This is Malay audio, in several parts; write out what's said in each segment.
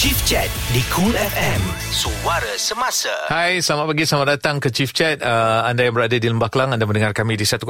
Chief Chat di Cool FM. Suara semasa. Hai, selamat pagi, selamat datang ke Chief Chat. Uh, anda yang berada di Lembah Kelang, anda mendengar kami di 101.3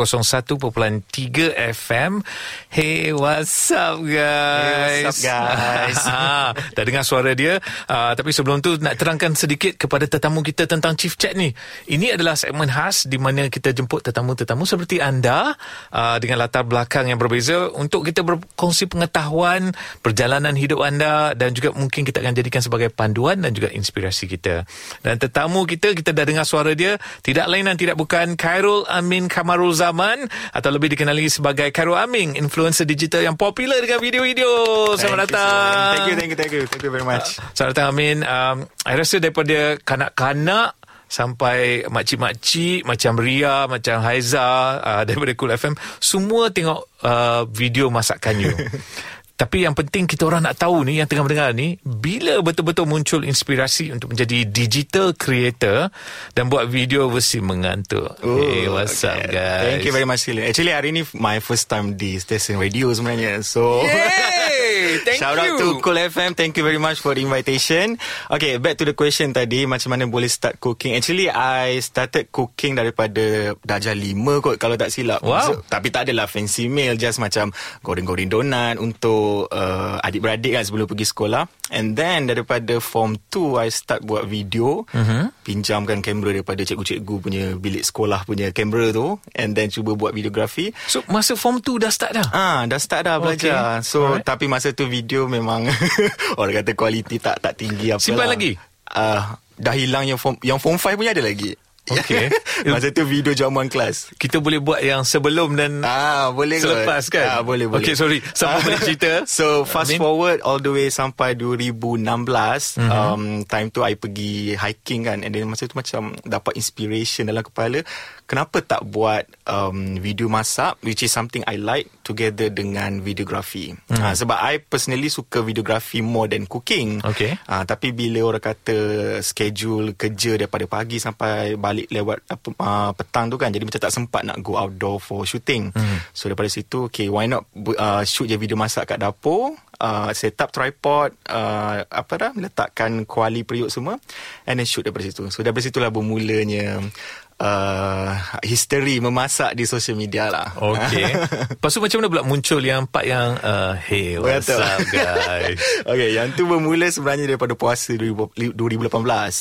FM. Hey, what's up guys? Hey, what's up guys? Ha, Dah dengar suara dia. Uh, tapi sebelum tu nak terangkan sedikit kepada tetamu kita tentang Chief Chat ni. Ini adalah segmen khas di mana kita jemput tetamu-tetamu seperti anda uh, dengan latar belakang yang berbeza untuk kita berkongsi pengetahuan perjalanan hidup anda dan juga mungkin kita akan jadikan sebagai panduan dan juga inspirasi kita. Dan tetamu kita, kita dah dengar suara dia, tidak lain dan tidak bukan Khairul Amin Kamarul Zaman atau lebih dikenali sebagai Khairul Amin, influencer digital yang popular dengan video-video. Selamat Thank you, datang. Thank you, thank you, thank you. Thank you very much. Selamat datang Amin. Um, I rasa daripada kanak-kanak sampai makcik-makcik macam Ria, macam Haiza uh, daripada Cool FM, semua tengok uh, video masakan you. Tapi yang penting kita orang nak tahu ni yang tengah mendengar ni bila betul-betul muncul inspirasi untuk menjadi digital creator dan buat video versi mengantuk. Oh, hey, what's up okay. guys? Thank you very much, Celia. Actually, hari ni my first time di stesen radio sebenarnya. So, Yay! Thank shout you. out to Cool FM. Thank you very much for the invitation. Okay, back to the question tadi. Macam mana boleh start cooking? Actually, I started cooking daripada darjah lima kot kalau tak silap. Wow. So, tapi tak adalah fancy meal. Just macam goreng-goreng donat untuk uh, adik-beradik kan sebelum pergi sekolah. And then daripada form 2, I start buat video. Uh-huh. Pinjamkan kamera daripada cikgu-cikgu punya bilik sekolah punya kamera tu. And then cuba buat videografi. So masa form 2 dah start dah? Ah, dah start dah belajar. Okay. So, Alright. tapi masa tu video memang orang kata kualiti tak tak tinggi apa Simpan lagi? Ah, dah hilang yang form yang form 5 punya ada lagi. Okay. masa tu video jamuan kelas. Kita boleh buat yang sebelum dan Ah, boleh kot. Selepas kan? Ah, boleh, boleh. Okay, sorry. Siapa boleh cerita? So, fast Amin. forward all the way sampai 2016, Mhm. um, time tu I pergi hiking kan. And then masa tu macam dapat inspiration dalam kepala. Kenapa tak buat um, video masak, which is something I like, together dengan videography. Mhm. Ah, sebab I personally suka videography more than cooking. Okay. Ah, tapi bila orang kata schedule kerja daripada pagi sampai balik lewat apa, uh, petang tu kan jadi macam tak sempat nak go outdoor for shooting. Hmm. So daripada situ okay why not uh, shoot je video masak kat dapur uh, set up tripod uh, apa dah letakkan kuali periuk semua and then shoot daripada situ. So daripada situlah bermulanya uh, history memasak di social media lah. Okay. Lepas tu macam mana pula muncul yang part yang uh, Hey, what's Betul. up guys? okay, yang tu bermula sebenarnya daripada puasa 2018.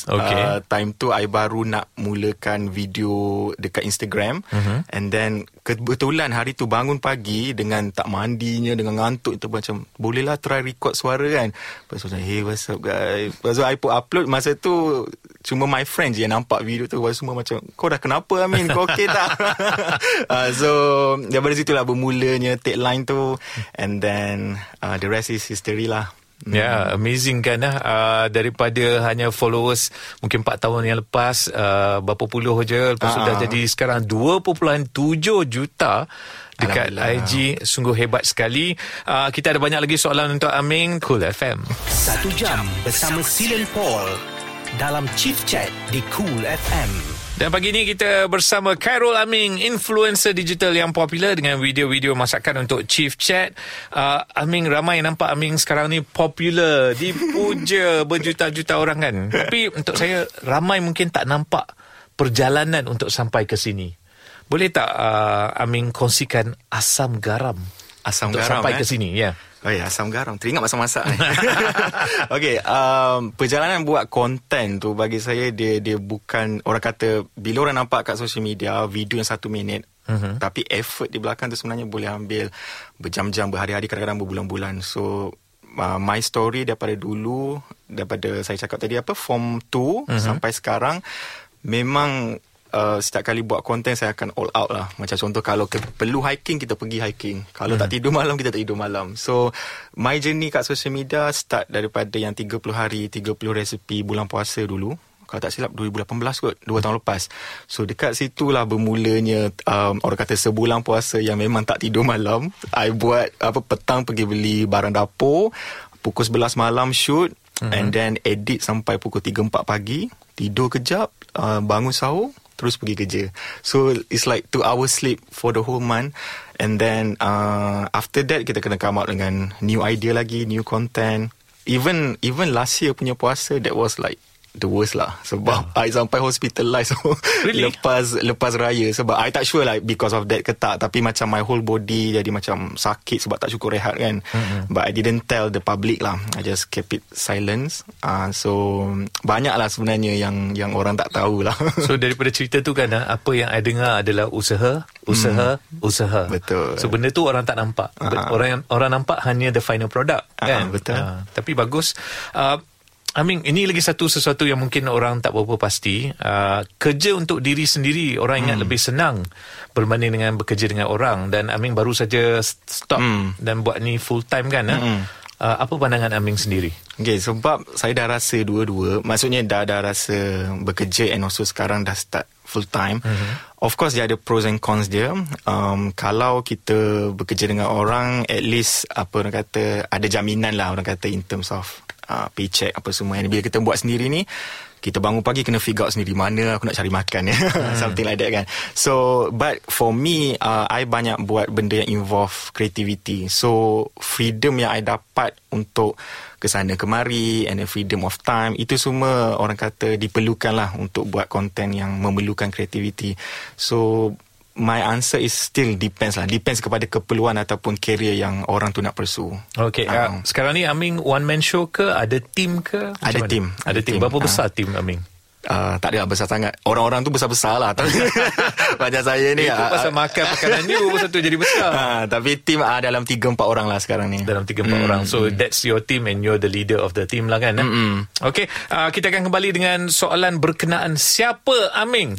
Okay. Uh, time tu I baru nak mulakan video dekat Instagram. Uh-huh. And then kebetulan hari tu bangun pagi dengan tak mandinya, dengan ngantuk itu macam bolehlah try record suara kan. Lepas tu macam, hey what's up guys. Lepas tu I put upload masa tu cuma my friends je yang nampak video tu. Lepas semua macam, kau dah kenapa Amin? Kau okay tak? uh, so daripada situlah bermulanya tagline tu. And then uh, the rest is history lah. Ya, yeah, amazing kan lah. Uh, daripada hanya followers mungkin 4 tahun yang lepas, uh, berapa puluh je. Lepas tu Ah. dah jadi sekarang 2.7 juta dekat. IG. Sungguh hebat sekali. Uh, kita ada banyak lagi soalan untuk Aming. Cool FM. Satu jam bersama Silen Paul dalam Chief Chat di Cool FM. Dan pagi ni kita bersama Khairul Aming, influencer digital yang popular dengan video-video masakan untuk Chief Chat. Uh, Aming, ramai yang nampak Aming sekarang ni popular, dipuja berjuta-juta orang kan. Tapi untuk saya, ramai mungkin tak nampak perjalanan untuk sampai ke sini. Boleh tak uh, Aming kongsikan asam garam Asam untuk garam sampai eh? ke sini? Ya. Oh ya, asam garam. Teringat masa-masa ni. okay, um, perjalanan buat konten tu bagi saya dia dia bukan orang kata bila orang nampak kat social media video yang satu minit uh-huh. tapi effort di belakang tu sebenarnya boleh ambil berjam-jam, berhari-hari, kadang-kadang berbulan-bulan. So uh, my story daripada dulu daripada saya cakap tadi apa form 2 uh-huh. sampai sekarang memang Uh, setiap kali buat konten saya akan all out lah. Macam contoh kalau ke, perlu hiking kita pergi hiking. Kalau hmm. tak tidur malam kita tak tidur malam. So my journey kat social media start daripada yang 30 hari 30 resepi bulan puasa dulu. Kalau tak silap 2018 kot 2 tahun lepas. So dekat situlah bermulanya um, Orang kata sebulan puasa Yang memang tak tidur malam. I buat apa Petang pergi beli barang dapur Pukul 11 malam shoot mm-hmm. And then edit sampai pukul 3-4 pagi. Tidur kejap uh, Bangun sahur Terus pergi kerja. So it's like 2 hours sleep For the whole month. And then uh, After that Kita kena come out dengan New idea lagi New content. Even even last year punya puasa that was like the worst lah sebab yeah. I sampai hospitalized Really? lepas lepas raya sebab I tak sure like because of that ke tak tapi macam my whole body jadi macam sakit sebab tak cukup rehat kan mm-hmm. but I didn't tell the public lah I just kept it silence uh, so banyak lah sebenarnya yang yang orang tak tahu lah So daripada cerita tu kan ah, apa yang I dengar adalah usaha, usaha, hmm. usaha. Betul. So benda tu orang tak nampak. Ah. Orang orang nampak hanya the final product Ah, kan. betul. Ah, tapi bagus. Uh, Mean, ini lagi satu sesuatu yang mungkin orang tak berapa pasti. Uh, kerja untuk diri sendiri orang ingat Hmm. lebih senang berbanding dengan bekerja dengan orang dan Amin baru saja stop Hmm. dan buat ni full time kan. ah? Uh, apa pandangan Amin sendiri? Okay, sebab saya dah rasa dua-dua. Maksudnya dah dah rasa bekerja and also sekarang dah start full time. Mm-hmm. Of course dia ada pros and cons dia. Um, kalau kita bekerja dengan orang, at least apa orang kata ada jaminan lah orang kata in terms of uh, paycheck apa semua. And bila kita buat sendiri ni, kita bangun pagi kena figure out sendiri mana aku nak cari makan ya. Something like that kan. So, but for me, uh, I banyak buat benda yang involve creativity. So, freedom yang I dapat untuk ke sana kemari and the freedom of time itu semua orang kata diperlukan lah untuk buat konten yang memerlukan creativity. So my answer is still depends lah. Depends kepada keperluan ataupun career yang orang tu nak pursue. Okay, uh, sekarang ni Amin one man show ke? Ada team ke? Macam Ada mana? team. Ada Ada team. team. Berapa Ah. besar team Amin? Uh, tak ada lah besar sangat. Orang-orang tu besar-besar lah. Tapi macam saya ni. Itu ah, pasal ah, makan makanan you pasal tu jadi besar. ah, tapi tim ah, dalam 3-4 orang lah sekarang ni. Dalam 3 4 orang. So that's your team and you're the leader of the team lah kan. Eh? Okay, uh, kita akan kembali dengan soalan berkenaan siapa Amin.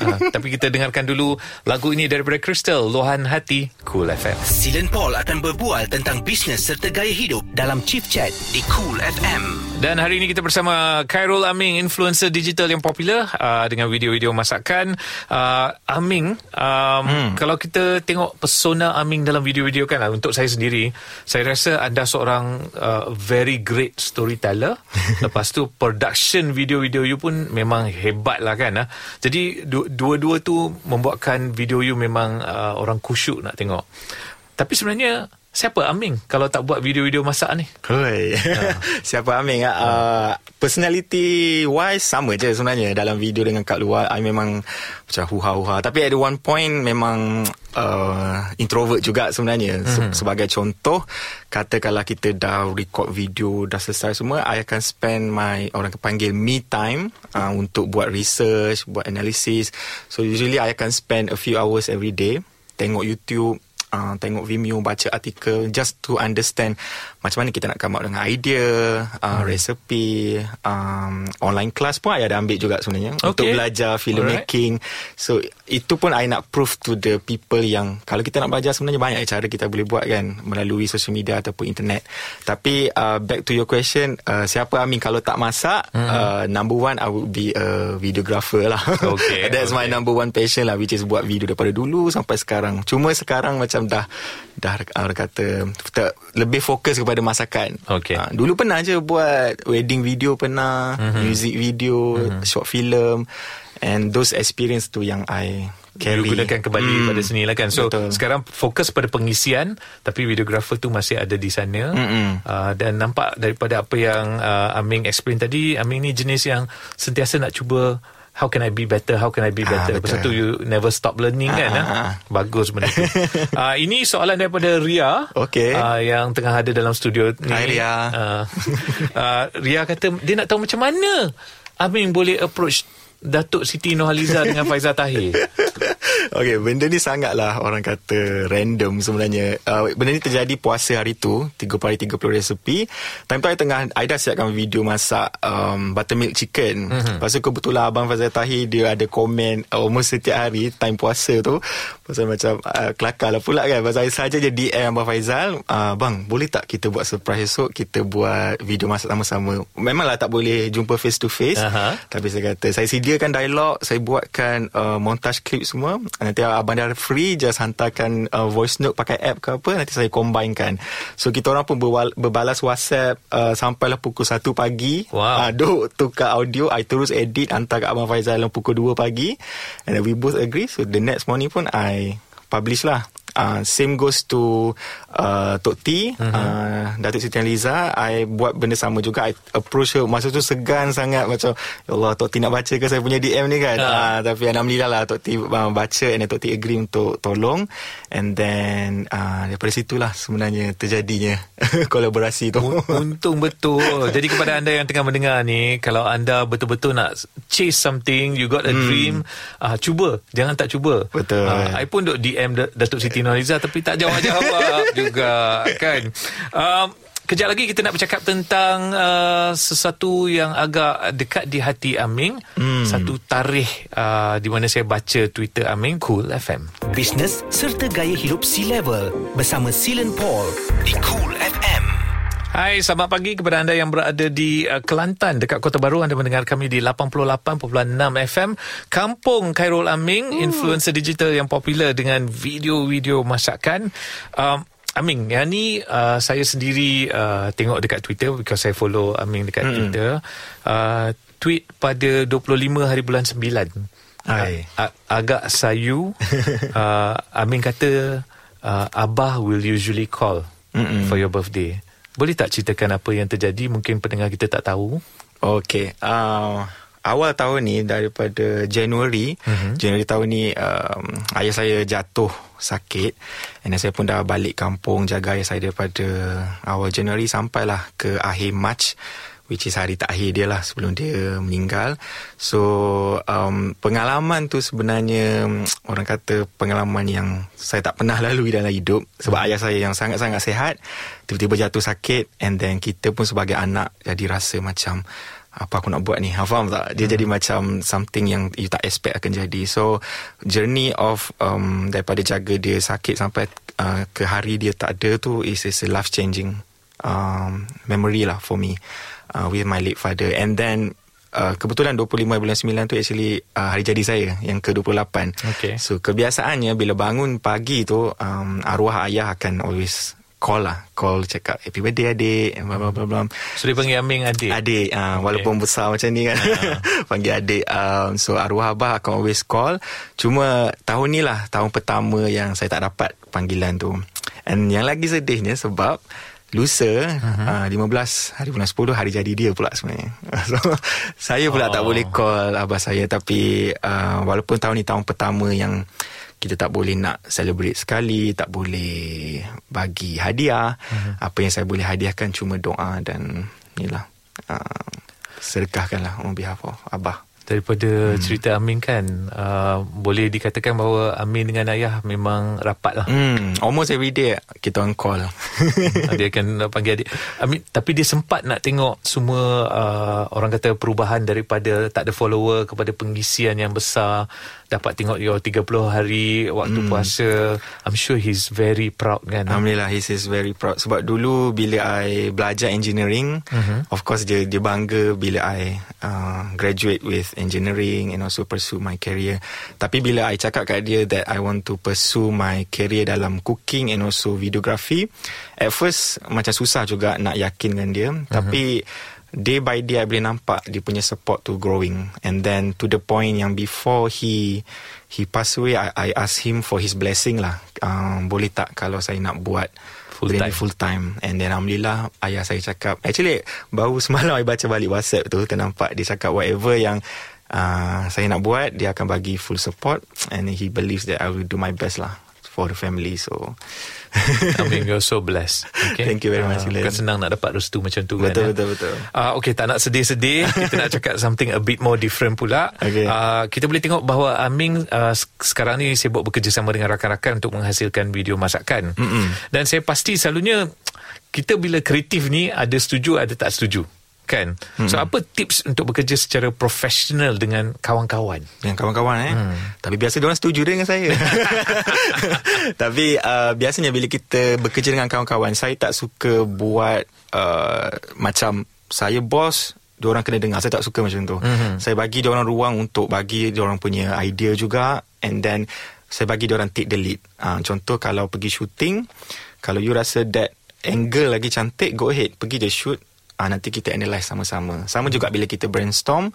uh, tapi kita dengarkan dulu lagu ini daripada Crystal, Lohan Hati, Cool FM. Silen Paul akan berbual tentang bisnes serta gaya hidup dalam Chief Chat di Cool FM. Dan hari ini kita bersama Khairul Aming, influencer digital yang popular uh, dengan video-video masakan. Uh, Aming, um, hmm. kalau kita tengok persona Aming dalam video-video kan, uh, untuk saya sendiri, saya rasa anda seorang uh, very great storyteller. Lepas tu production video-video you pun memang hebat lah kan. Uh. Jadi du- dua-dua tu membuatkan video you memang uh, orang kusyuk nak tengok. Tapi sebenarnya siapa Aming kalau tak buat video-video masak ni? Hoi. Siapa Aming ah? Uh, personality wise sama je sebenarnya dalam video dengan kat luar I memang macam huha-huha tapi at one point memang uh, introvert juga sebenarnya mm-hmm. Se- sebagai contoh katakanlah kita dah record video dah selesai semua I akan spend my orang panggil me time uh, untuk buat research buat analysis so usually I akan spend a few hours every day tengok YouTube uh, tengok Vimeo, baca artikel just to understand macam mana kita nak come up dengan idea, uh, hmm. resepi, um, online class pun I ada ambil juga sebenarnya Okay. untuk belajar filmmaking. So itu pun I nak prove to the people yang kalau kita nak belajar sebenarnya banyak cara kita boleh buat kan melalui social media ataupun internet. Tapi uh, back to your question, uh, siapa Amin kalau tak masak, hmm. uh, number one I would be a videographer lah. Okay, That's my okay. number one passion lah which is buat video daripada dulu sampai sekarang. Cuma sekarang macam dah dah uh, kata ter, lebih fokus kepada masakan. Okay. Uh, dulu pernah je buat wedding video pernah, Mhm. mm-hmm. music video, mm-hmm. short film and those experience tu yang I carry. You gunakan kembali Hmm. mm. pada seni lah kan So Betul. sekarang fokus pada pengisian Tapi videographer tu masih ada di sana Mm-mm. uh, Dan nampak daripada apa yang uh, Aming explain tadi Aming ni jenis yang sentiasa nak cuba How can I be better How can I be Ah, better betul. Lepas tu you never stop learning kan Ah, ah? ah. Bagus benda tu uh, Ini soalan daripada Ria Okey. uh, Yang tengah ada dalam studio ni Hai, Ria. uh, uh, Ria kata Dia nak tahu macam mana Aming boleh approach Datuk Siti Nohaliza dengan Faizal Tahir Okay, benda ni sangatlah orang kata random sebenarnya. Uh, benda ni terjadi puasa hari tu, 30 hari 30 resepi. Time tu I tengah, I dah siapkan video masak um, buttermilk chicken. Mm-hmm. Lepas tu kebetulan Abang Fazal Tahir, dia ada komen almost setiap hari time puasa tu. Pasal macam uh, kelakar lah pula kan. Pasal I saja je DM Abang Faizal, uh, Bang, boleh tak kita buat surprise esok, kita buat video masak sama-sama. Memanglah tak boleh jumpa face to face. Tapi saya kata Saya sediakan dialog Saya buatkan uh, Montage clip semua Nanti abang dah free Just hantarkan uh, Voice note pakai app ke apa Nanti saya combinekan. So kita orang pun berwal- Berbalas whatsapp uh, Sampailah pukul 1 pagi. Wow. uh, Duk tukar audio I terus edit Hantar kat Abang Faizal Dalam pukul 2 pagi. And we both agree So the next morning pun I publish lah uh, same goes to uh, Tok T uh-huh. uh, Datuk Siti Liza I buat benda sama juga. I approach her. Masa tu segan sangat. Macam ya Allah Tok T nak baca ke saya punya DM ni kan? Uh. Uh, tapi alhamdulillah lah Tok T uh, baca and Tok T agree untuk tolong. And then uh, daripada situlah sebenarnya terjadinya kolaborasi tu. Untung betul. Jadi kepada anda yang tengah mendengar ni kalau anda betul-betul nak chase something you got a hmm. dream uh, cuba. Jangan tak cuba. Betul. Uh, I pun duk DM Datuk Siti Nurhaliza tapi tak jawab-jawab juga kan um, Kejap lagi kita nak bercakap tentang uh, sesuatu yang agak dekat di hati Aming. Hmm. Satu tarikh uh, di mana saya baca Twitter Aming, Cool FM. Bisnes serta gaya hidup C-Level bersama Silen Paul di Cool FM. Hai, selamat pagi kepada anda yang berada di uh, Kelantan dekat Kota Baru. Anda mendengar kami di 88.6 FM. Kampung Khairul Aming, hmm. influencer digital yang popular dengan video-video masakan. Um, Aming, yang ni uh, saya sendiri uh, tengok dekat Twitter because saya follow Aming dekat hmm. Twitter. Uh, tweet pada 25 hari bulan 9. Hai. Uh, agak sayu. uh, Aming kata uh, Abah will usually call Mm-mm. for your birthday. Boleh tak ceritakan apa yang terjadi? Mungkin pendengar kita tak tahu. Okay. Uh, awal tahun ni daripada Januari, uh-huh. Januari tahun ni um, ayah saya jatuh sakit. Dan saya pun dah balik kampung jaga ayah saya daripada awal Januari sampailah ke akhir Mac which is hari terakhir dia lah sebelum dia meninggal. So um, pengalaman tu sebenarnya orang kata pengalaman yang saya tak pernah lalui dalam hidup. Sebab ayah saya yang sangat-sangat sehat tiba-tiba jatuh sakit and then kita pun sebagai anak jadi rasa macam apa aku nak buat ni? Ha, faham tak? Dia hmm. jadi macam something yang you tak expect akan jadi. So journey of um, daripada jaga dia sakit sampai uh, ke hari dia tak ada tu is, is a life changing um, memory lah for me uh, with my late father. And then Uh, kebetulan 25 bulan 9 tu actually uh, hari jadi saya yang ke-28. Okay. So kebiasaannya bila bangun pagi tu um, arwah ayah akan always call lah. Call cakap happy birthday adik. Bla bla bla bla so dia panggil Aming adik? Adik uh, okay. walaupun besar macam ni kan. Uh. panggil adik. Um, so arwah abah akan always call. Cuma tahun ni lah tahun pertama yang saya tak dapat panggilan tu. And yang lagi sedihnya sebab Lusa uh-huh. uh, 15 hari bulan 10 hari jadi dia pula sebenarnya. So saya pula oh. tak boleh call abah saya tapi uh, walaupun tahun ni tahun pertama yang kita tak boleh nak celebrate sekali, tak boleh bagi hadiah. Uh-huh. Apa yang saya boleh hadiahkan cuma doa dan inilah uh, sedekahkanlah on behalf of abah daripada hmm. cerita Amin kan uh, boleh dikatakan bahawa Amin dengan ayah memang rapat lah hmm. almost every day kita on call uh, dia akan panggil adik Amin, tapi dia sempat nak tengok semua uh, orang kata perubahan daripada tak ada follower kepada pengisian yang besar dapat tengok your 30 hari waktu mm. puasa I'm sure he's very proud kan Alhamdulillah he is very proud sebab dulu bila I belajar engineering mm-hmm. of course dia dia bangga bila I uh, graduate with engineering and also pursue my career. Tapi bila I cakap kat dia that I want to pursue my career dalam cooking and also videography at first macam susah juga nak yakinkan dia. Mm-hmm. tapi day by day I boleh nampak dia punya support to growing. And then to the point yang before he he pass away I, I ask him for his blessing lah. Um, boleh tak kalau saya nak buat full time. full time. And then Alhamdulillah ayah saya cakap actually baru semalam I baca balik whatsapp tu kan nampak dia cakap whatever yang uh, saya nak buat dia akan bagi full support. And he believes that I will do my best lah for the family so I mean you're so blessed okay? Thank you very much uh, Bukan senang nak dapat restu macam tu betul, kan Betul ya? betul uh, Okay tak nak sedih-sedih Kita nak cakap something a bit more different pula okay. uh, Kita boleh tengok bahawa Aming uh, sekarang ni sibuk bekerjasama dengan rakan-rakan Untuk menghasilkan video masakan Mm-mm. Dan saya pasti selalunya Kita bila kreatif ni Ada setuju ada tak setuju kan? Hmm. so apa tips untuk bekerja secara profesional dengan kawan-kawan? Dengan kawan-kawan eh? Hmm. tapi biasa dia orang setuju dengan saya. Tapi uh, biasanya bila kita bekerja dengan kawan-kawan saya tak suka buat uh, macam saya bos dia orang kena dengar. Saya tak suka macam tu. Hmm. saya bagi dia orang ruang untuk bagi dia orang punya idea juga and then saya bagi dia orang take the lead. Uh, contoh kalau pergi shooting kalau you rasa that angle lagi cantik go ahead. Pergi je shoot uh, nanti kita analyse sama-sama. Sama juga bila kita brainstorm,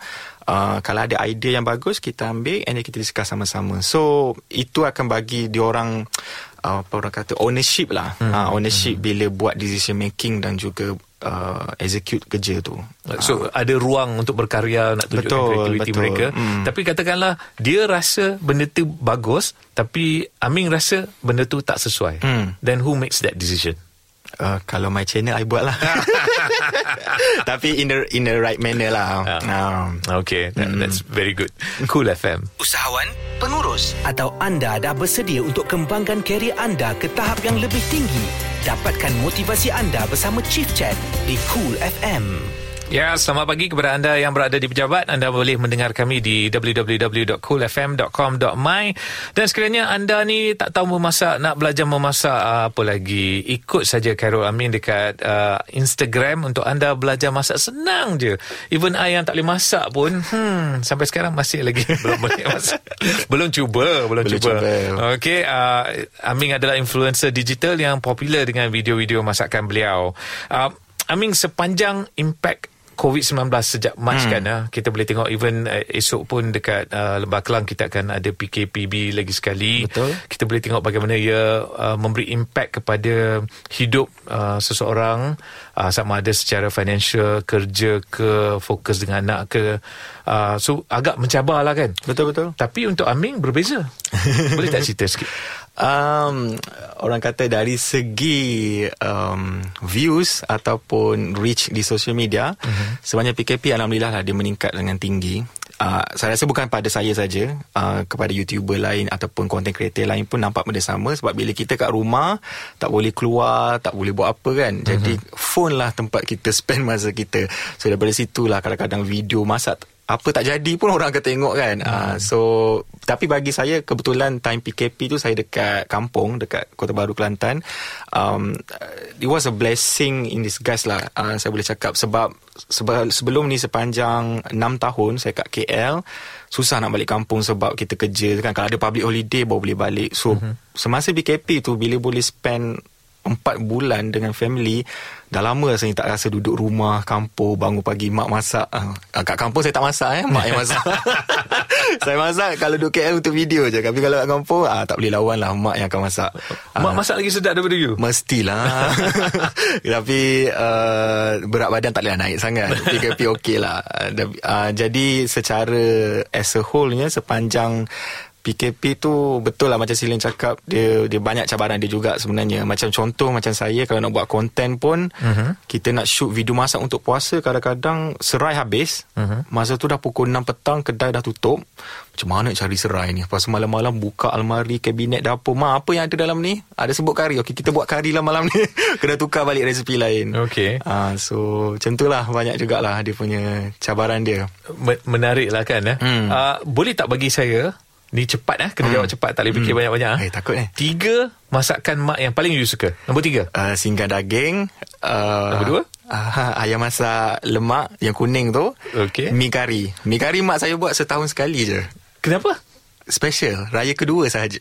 uh, kalau ada idea yang bagus kita ambil and kita discuss sama-sama. So itu akan bagi dia orang uh, apa orang kata ownership lah hmm. uh, ownership hmm. bila buat decision making dan juga uh, execute kerja tu So uh, ada ruang untuk berkarya nak tunjukkan betul, kreativiti betul. mereka hmm. tapi katakanlah dia rasa benda tu bagus tapi Aming rasa benda tu tak sesuai hmm. then who makes that decision Uh, kalau my channel I buat lah Tapi in the in the right manner lah. Uh, um, Okay that, mm. That's very good. Cool FM Usahawan Pengurus. Atau anda dah bersedia Untuk kembangkan kerjaya anda Ke tahap yang lebih tinggi? Dapatkan motivasi anda Bersama Chief Chat Di Cool FM Ya, selamat pagi kepada anda yang berada di pejabat. Anda boleh mendengar kami di www.coolfm.com.my dan sekiranya anda ni tak tahu memasak, nak belajar memasak apa lagi, ikut saja Carol Amin dekat uh, Instagram untuk anda belajar masak senang je. Even I yang tak boleh masak pun, hmm, sampai sekarang masih lagi belum boleh masak. belum cuba, belum, belum cuba. cuba. Okey, uh, Amin adalah influencer digital yang popular dengan video-video masakan beliau. Uh, Amin sepanjang impact COVID-19 sejak Mac hmm. kan uh, kita boleh tengok even uh, esok pun dekat uh, Lembah Kelang kita akan ada PKPB lagi sekali. Betul. kita boleh tengok bagaimana ia uh, memberi impact kepada hidup uh, seseorang uh, sama ada secara financial kerja ke fokus dengan anak ke. Uh, so agak mencabarlah kan. Betul-betul tapi untuk Aming berbeza. Boleh tak cerita sikit um, orang kata dari segi um, views ataupun reach di social media uh-huh. sebanyak PKP alhamdulillah lah dia meningkat dengan tinggi uh, saya rasa bukan pada saya saja uh, kepada youtuber lain ataupun content creator lain pun nampak benda sama sebab bila kita kat rumah tak boleh keluar tak boleh buat apa kan jadi uh-huh. phone lah tempat kita spend masa kita so daripada situlah kadang-kadang video masak apa tak jadi pun orang akan tengok kan. Hmm. Uh, so tapi bagi saya kebetulan time PKP tu saya dekat kampung dekat Kota Baru Kelantan. Um it was a blessing in disguise lah. Uh, saya boleh cakap sebab sebelum ni sepanjang 6 tahun saya kat KL susah nak balik kampung sebab kita kerja kan kalau ada public holiday baru boleh balik. So hmm. semasa PKP tu bila boleh spend empat bulan dengan family dah lama rasanya tak rasa duduk rumah kampung bangun pagi mak masak. Uh, kat kampung saya tak masak eh mak yang masak. Saya masak kalau duduk KL untuk video je. Tapi kalau kat kampung ah, tak boleh lawan lah mak yang akan masak. Mak uh, masak lagi sedap daripada you? Mestilah. Tapi uh, berat badan tak boleh naik sangat. PKP okey lah. Uh, jadi secara as a whole nya sepanjang PKP tu betul lah macam Silin cakap dia dia banyak cabaran dia juga sebenarnya. Macam contoh macam saya kalau nak buat konten pun uh-huh. kita nak shoot video masak untuk puasa kadang-kadang serai habis. Uh-huh. masa tu dah pukul 6 petang kedai dah tutup. Macam mana cari serai ni? Pas malam-malam buka almari kabinet dapur. Ma apa yang ada dalam ni? Ada sebut kari? Okey kita buat kari lah malam ni. Kena tukar balik resepi lain. Okey. Uh, so macam lah. Banyak jugalah dia punya cabaran dia. Menarik lah kan eh? hmm. uh, boleh tak bagi saya Ni cepat eh? Kena hmm. jawab cepat. Tak boleh fikir hmm. banyak-banyak. Eh takut eh? Tiga masakan mak yang paling you suka? Nombor tiga? Uh, Singgah daging uh, Nombor dua? uh, Ayam masak lemak Yang kuning tu. Okay Mi kari. Mi kari mak saya buat setahun sekali je. Kenapa? Special. Raya kedua sahaja.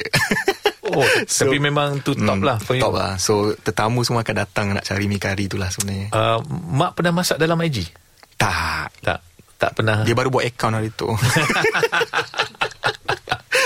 Oh, so, tapi memang tu top hmm, lah Top lah. So, tetamu semua akan datang Nak cari mi kari tu lah sebenarnya. Uh, Mak pernah masak dalam IG? Tak. Tak. Tak pernah. Dia baru buat account hari tu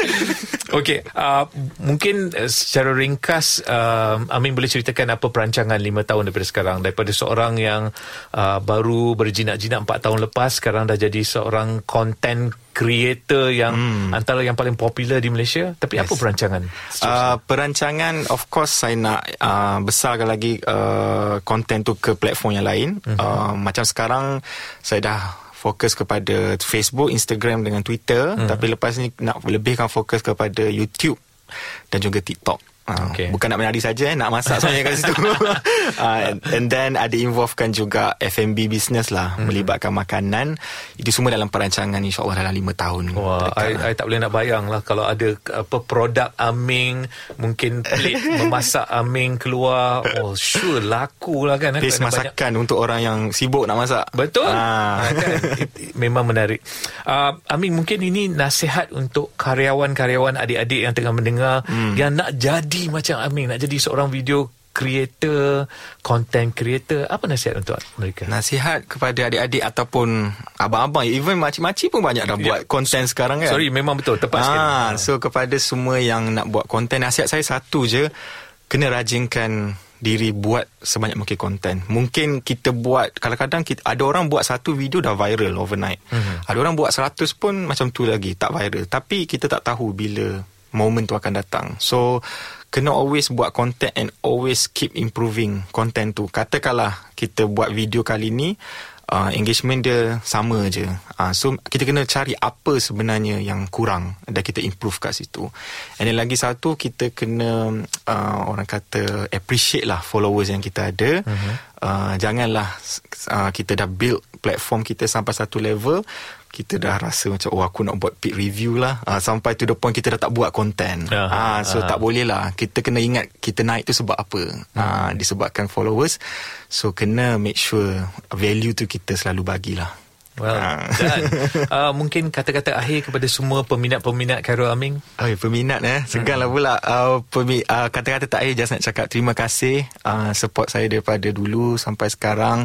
Okey, uh, mungkin uh, secara ringkas uh, Amin boleh ceritakan apa perancangan lima tahun daripada sekarang daripada seorang yang uh, baru berjinak-jinak empat tahun lepas sekarang dah jadi seorang content creator yang hmm. antara yang paling popular di Malaysia tapi yes. apa perancangan? Uh, perancangan of course saya nak uh, besarkan lagi uh, content tu ke platform yang lain. Uh-huh. Uh, macam sekarang saya dah fokus kepada Facebook, Instagram dengan Twitter hmm. tapi lepas ni nak lebihkan fokus kepada YouTube dan juga TikTok. Ah, okay. Bukan nak menari saja eh, Nak masak sebenarnya kat situ uh, and, and then ada involvekan juga F&B business lah mm-hmm. Melibatkan makanan Itu semua dalam perancangan InsyaAllah dalam 5 tahun Wah, I, I tak boleh nak bayang lah Kalau ada apa produk Aming Mungkin pelik memasak Aming keluar Oh sure laku lah kan Base masakan banyak. untuk orang yang sibuk nak masak Betul uh. kan? Memang menarik uh, Aming mungkin ini nasihat untuk karyawan-karyawan adik-adik yang tengah mendengar mm. Yang nak jadi jadi macam Amin nak jadi seorang video creator, content creator, apa nasihat untuk mereka? Nasihat kepada adik-adik ataupun abang-abang, even makcik-makcik pun banyak dah yeah. buat konten sekarang kan. Sorry, memang betul, tepat sekali. Ah, so kepada semua yang nak buat konten, nasihat saya satu je, kena rajinkan diri buat sebanyak mungkin konten. Mungkin kita buat kadang-kadang kita ada orang buat satu video dah viral overnight. Mm-hmm. Ada orang buat seratus pun macam tu lagi tak viral. Tapi kita tak tahu bila moment tu akan datang. So kena always buat content and always keep improving content tu. Katakanlah kita buat video kali ni uh, engagement dia sama je. Uh, so kita kena cari apa sebenarnya yang kurang dan kita improve kat situ. And then lagi satu kita kena uh, orang kata appreciate lah followers yang kita ada. Uh-huh. Uh, janganlah uh, kita dah build platform kita sampai satu level kita dah rasa macam oh aku nak buat peak review lah uh, sampai to the point kita dah tak buat content uh, uh, so uh. tak boleh lah kita kena ingat kita naik tu sebab apa uh. Uh, disebabkan followers so kena make sure value tu kita selalu bagilah Well, ha. dan uh, mungkin kata-kata akhir kepada semua peminat-peminat Khairul Aming. Oh, peminat eh. Seganlah hmm. pula. Uh, pemi- uh, kata-kata tak akhir just nak cakap terima kasih uh, support saya daripada dulu sampai sekarang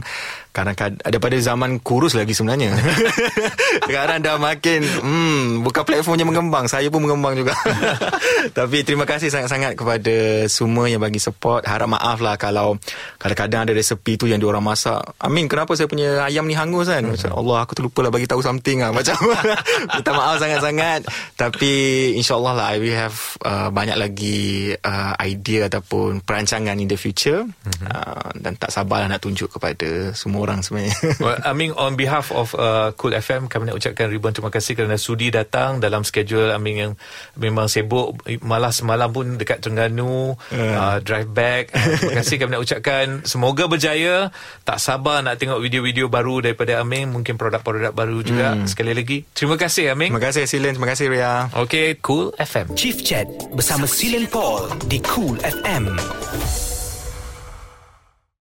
kadang-kadang daripada zaman kurus lagi sebenarnya. Sekarang dah makin hmm, buka platformnya mengembang. Saya pun mengembang juga. Tapi terima kasih sangat-sangat kepada semua yang bagi support. Harap maaf lah kalau kadang-kadang ada resepi tu yang diorang masak. Amin, kenapa saya punya ayam ni hangus kan? Macam Allah, aku terlupa lah bagi tahu something lah. Macam minta maaf sangat-sangat. Tapi insyaAllah lah, I will have uh, banyak lagi uh, idea ataupun perancangan in the future. Mm-hmm. Uh, dan tak sabarlah nak tunjuk kepada semua orang sebenarnya. well, Amin on behalf of uh, Cool FM kami nak ucapkan ribuan terima kasih kerana sudi datang dalam schedule Amin yang memang sibuk malah semalam pun dekat Terengganu uh. Uh, drive back. Uh, terima kasih kami nak ucapkan semoga berjaya. Tak sabar nak tengok video-video baru daripada Amin mungkin produk-produk baru juga hmm. sekali lagi. Terima kasih Amin. Terima kasih Silen, terima kasih Ria. Okay, Cool FM. Chief Chat bersama Silen Paul di Cool FM.